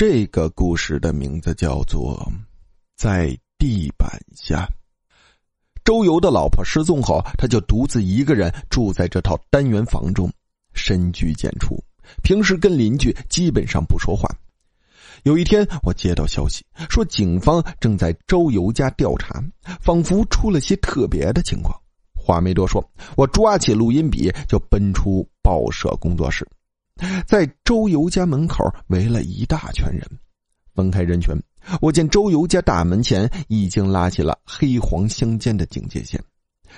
这个故事的名字叫做《在地板下》。周游的老婆失踪后，他就独自一个人住在这套单元房中，深居简出，平时跟邻居基本上不说话。有一天，我接到消息说，警方正在周游家调查，仿佛出了些特别的情况。话没多说，我抓起录音笔就奔出报社工作室。在周游家门口围了一大圈人，分开人群，我见周游家大门前已经拉起了黑黄相间的警戒线。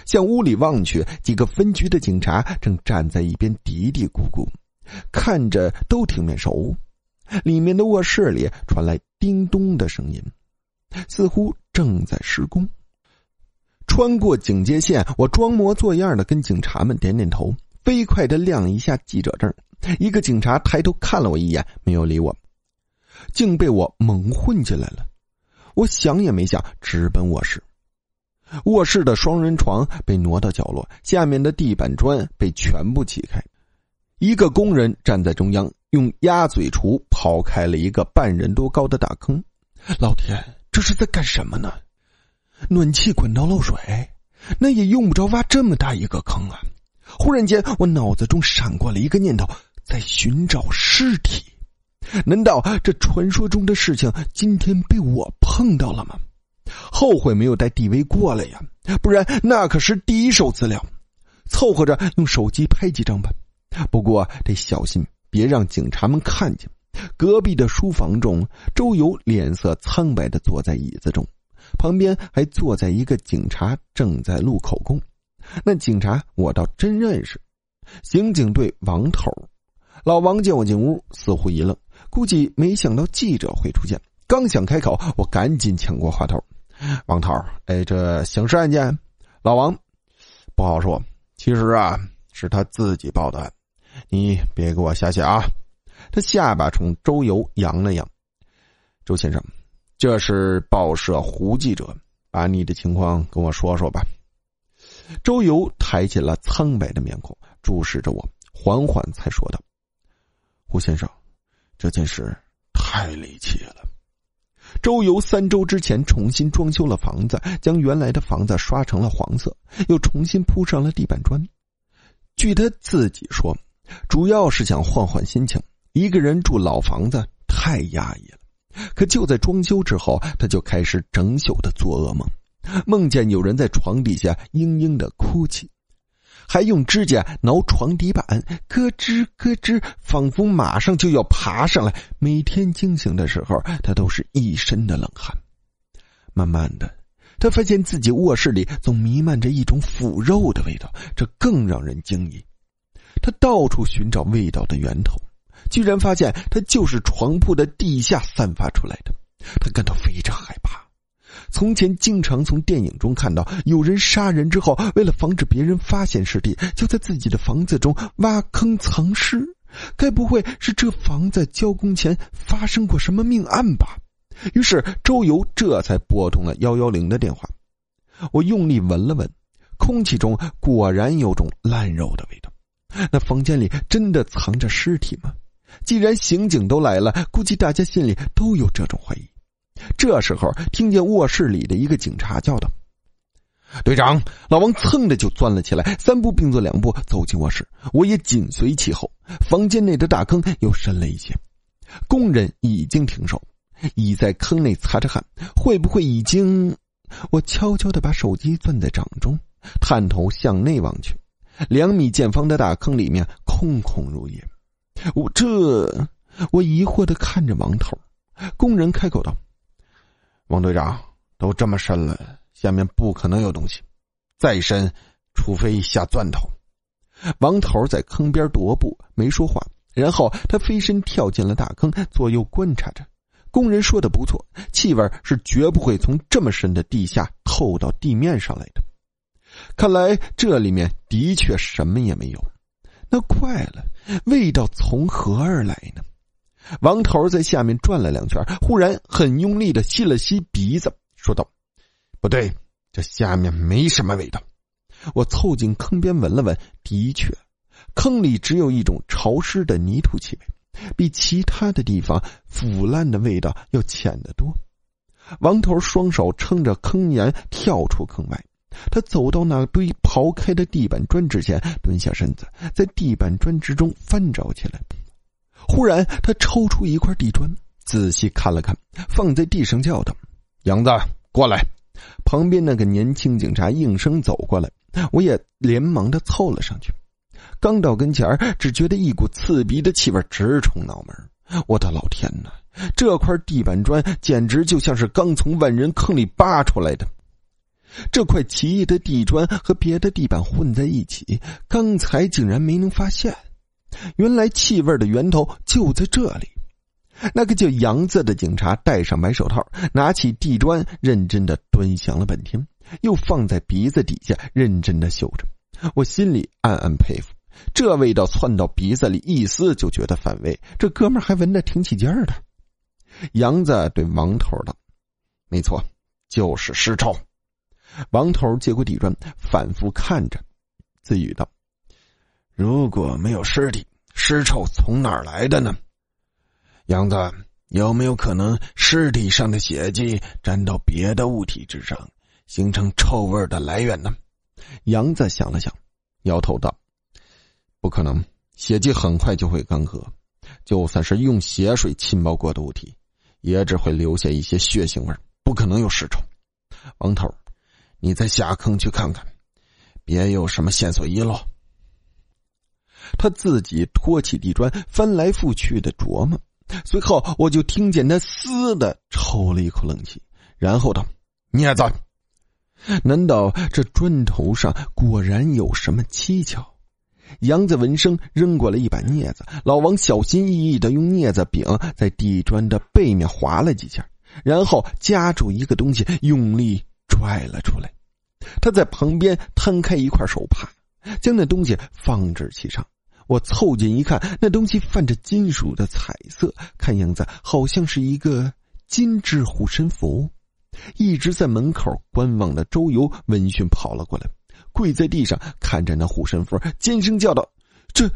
向屋里望去，几个分局的警察正站在一边嘀嘀咕咕，看着都挺面熟。里面的卧室里传来叮咚的声音，似乎正在施工。穿过警戒线，我装模作样的跟警察们点点头，飞快的亮一下记者证。一个警察抬头看了我一眼，没有理我，竟被我蒙混进来了。我想也没想，直奔卧室。卧室的双人床被挪到角落，下面的地板砖被全部起开。一个工人站在中央，用鸭嘴锄刨开了一个半人多高的大坑。老天，这是在干什么呢？暖气管道漏水，那也用不着挖这么大一个坑啊！忽然间，我脑子中闪过了一个念头。在寻找尸体，难道这传说中的事情今天被我碰到了吗？后悔没有带 DV 过来呀，不然那可是第一手资料。凑合着用手机拍几张吧，不过得小心，别让警察们看见。隔壁的书房中，周游脸色苍白的坐在椅子中，旁边还坐在一个警察，正在录口供。那警察我倒真认识，刑警队王头。老王见我进屋，似乎一愣，估计没想到记者会出现。刚想开口，我赶紧抢过话头：“王涛，哎，这刑事案件，老王不好说。其实啊，是他自己报的案，你别给我瞎写啊。”他下巴冲周游扬了扬：“周先生，这是报社胡记者，把你的情况跟我说说吧。”周游抬起了苍白的面孔，注视着我，缓缓才说道。胡先生，这件事太离奇了。周游三周之前重新装修了房子，将原来的房子刷成了黄色，又重新铺上了地板砖。据他自己说，主要是想换换心情。一个人住老房子太压抑了。可就在装修之后，他就开始整宿的做噩梦，梦见有人在床底下嘤嘤的哭泣。还用指甲挠床底板，咯吱咯吱，仿佛马上就要爬上来。每天惊醒的时候，他都是一身的冷汗。慢慢的，他发现自己卧室里总弥漫着一种腐肉的味道，这更让人惊异。他到处寻找味道的源头，居然发现它就是床铺的地下散发出来的。他感到非常害怕。从前经常从电影中看到有人杀人之后，为了防止别人发现尸体，就在自己的房子中挖坑藏尸。该不会是这房子交工前发生过什么命案吧？于是周游这才拨通了幺幺零的电话。我用力闻了闻，空气中果然有种烂肉的味道。那房间里真的藏着尸体吗？既然刑警都来了，估计大家心里都有这种怀疑。这时候，听见卧室里的一个警察叫道：“队长！”老王噌的就钻了起来，三步并作两步走进卧室，我也紧随其后。房间内的大坑又深了一些，工人已经停手，已在坑内擦着汗。会不会已经？我悄悄的把手机攥在掌中，探头向内望去，两米见方的大坑里面空空如也。我这……我疑惑的看着王头，工人开口道。王队长，都这么深了，下面不可能有东西。再深，除非下钻头。王头在坑边踱步，没说话。然后他飞身跳进了大坑，左右观察着。工人说的不错，气味是绝不会从这么深的地下透到地面上来的。看来这里面的确什么也没有。那快了，味道从何而来呢？王头在下面转了两圈，忽然很用力的吸了吸鼻子，说道：“不对，这下面没什么味道。”我凑近坑边闻了闻，的确，坑里只有一种潮湿的泥土气味。比其他的地方腐烂的味道要浅得多。王头双手撑着坑沿跳出坑外，他走到那堆刨开的地板砖之前，蹲下身子，在地板砖之中翻找起来。忽然，他抽出一块地砖，仔细看了看，放在地上，叫道：“杨子，过来！”旁边那个年轻警察应声走过来，我也连忙的凑了上去。刚到跟前只觉得一股刺鼻的气味直冲脑门。我的老天哪！这块地板砖简直就像是刚从万人坑里扒出来的。这块奇异的地砖和别的地板混在一起，刚才竟然没能发现。原来气味的源头就在这里。那个叫杨子的警察戴上白手套，拿起地砖，认真的端详了半天，又放在鼻子底下认真的嗅着。我心里暗暗佩服，这味道窜到鼻子里，一丝就觉得反胃。这哥们还闻得挺起劲儿的。杨子对王头道：“没错，就是尸臭。”王头接过地砖，反复看着，自语道：“如果没有尸体，尸臭从哪儿来的呢？”杨子，有没有可能尸体上的血迹沾到别的物体之上，形成臭味的来源呢？杨子想了想，摇头道：“不可能，血迹很快就会干涸，就算是用血水浸泡过的物体，也只会留下一些血腥味，不可能有尸臭。”王头，你再下坑去看看，别有什么线索遗漏。他自己托起地砖，翻来覆去的琢磨，随后我就听见他“嘶”的抽了一口冷气，然后道：“镊子。”难道这砖头上果然有什么蹊跷？杨子闻声扔过来一把镊子，老王小心翼翼的用镊子柄在地砖的背面划了几下，然后夹住一个东西，用力拽了出来。他在旁边摊开一块手帕，将那东西放置其上。我凑近一看，那东西泛着金属的彩色，看样子好像是一个金质护身符。一直在门口观望的周游闻讯跑了过来，跪在地上看着那护身符，尖声叫道：“这，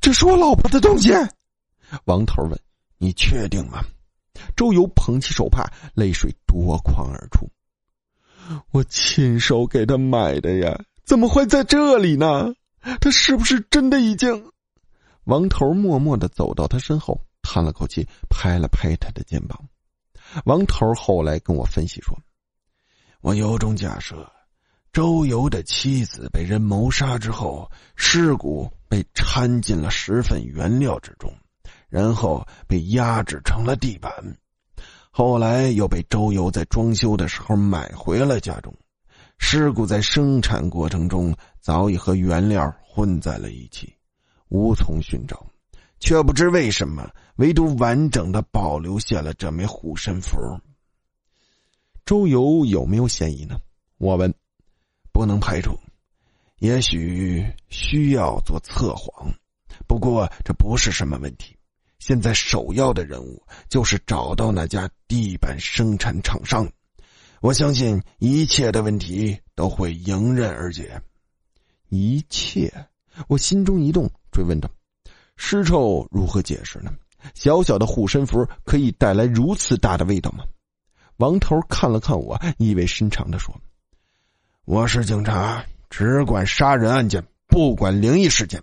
这是我老婆的东西。”王头问：“你确定吗？”周游捧起手帕，泪水夺眶而出：“我亲手给他买的呀，怎么会在这里呢？他是不是真的已经？”王头默默的走到他身后，叹了口气，拍了拍他的肩膀。王头后来跟我分析说：“我有种假设，周游的妻子被人谋杀之后，尸骨被掺进了石粉原料之中，然后被压制成了地板，后来又被周游在装修的时候买回了家中。尸骨在生产过程中早已和原料混在了一起，无从寻找。”却不知为什么，唯独完整的保留下了这枚护身符。周游有没有嫌疑呢？我问。不能排除，也许需要做测谎，不过这不是什么问题。现在首要的任务就是找到那家地板生产厂商，我相信一切的问题都会迎刃而解。一切，我心中一动，追问道。尸臭如何解释呢？小小的护身符可以带来如此大的味道吗？王头看了看我，意味深长的说：“我是警察，只管杀人案件，不管灵异事件。”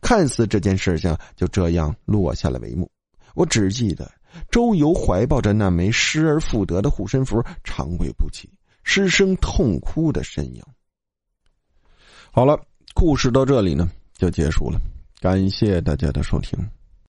看似这件事情就这样落下了帷幕。我只记得周游怀抱着那枚失而复得的护身符，长跪不起，失声痛哭的身影。好了，故事到这里呢就结束了。感谢大家的收听。